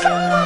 Christ.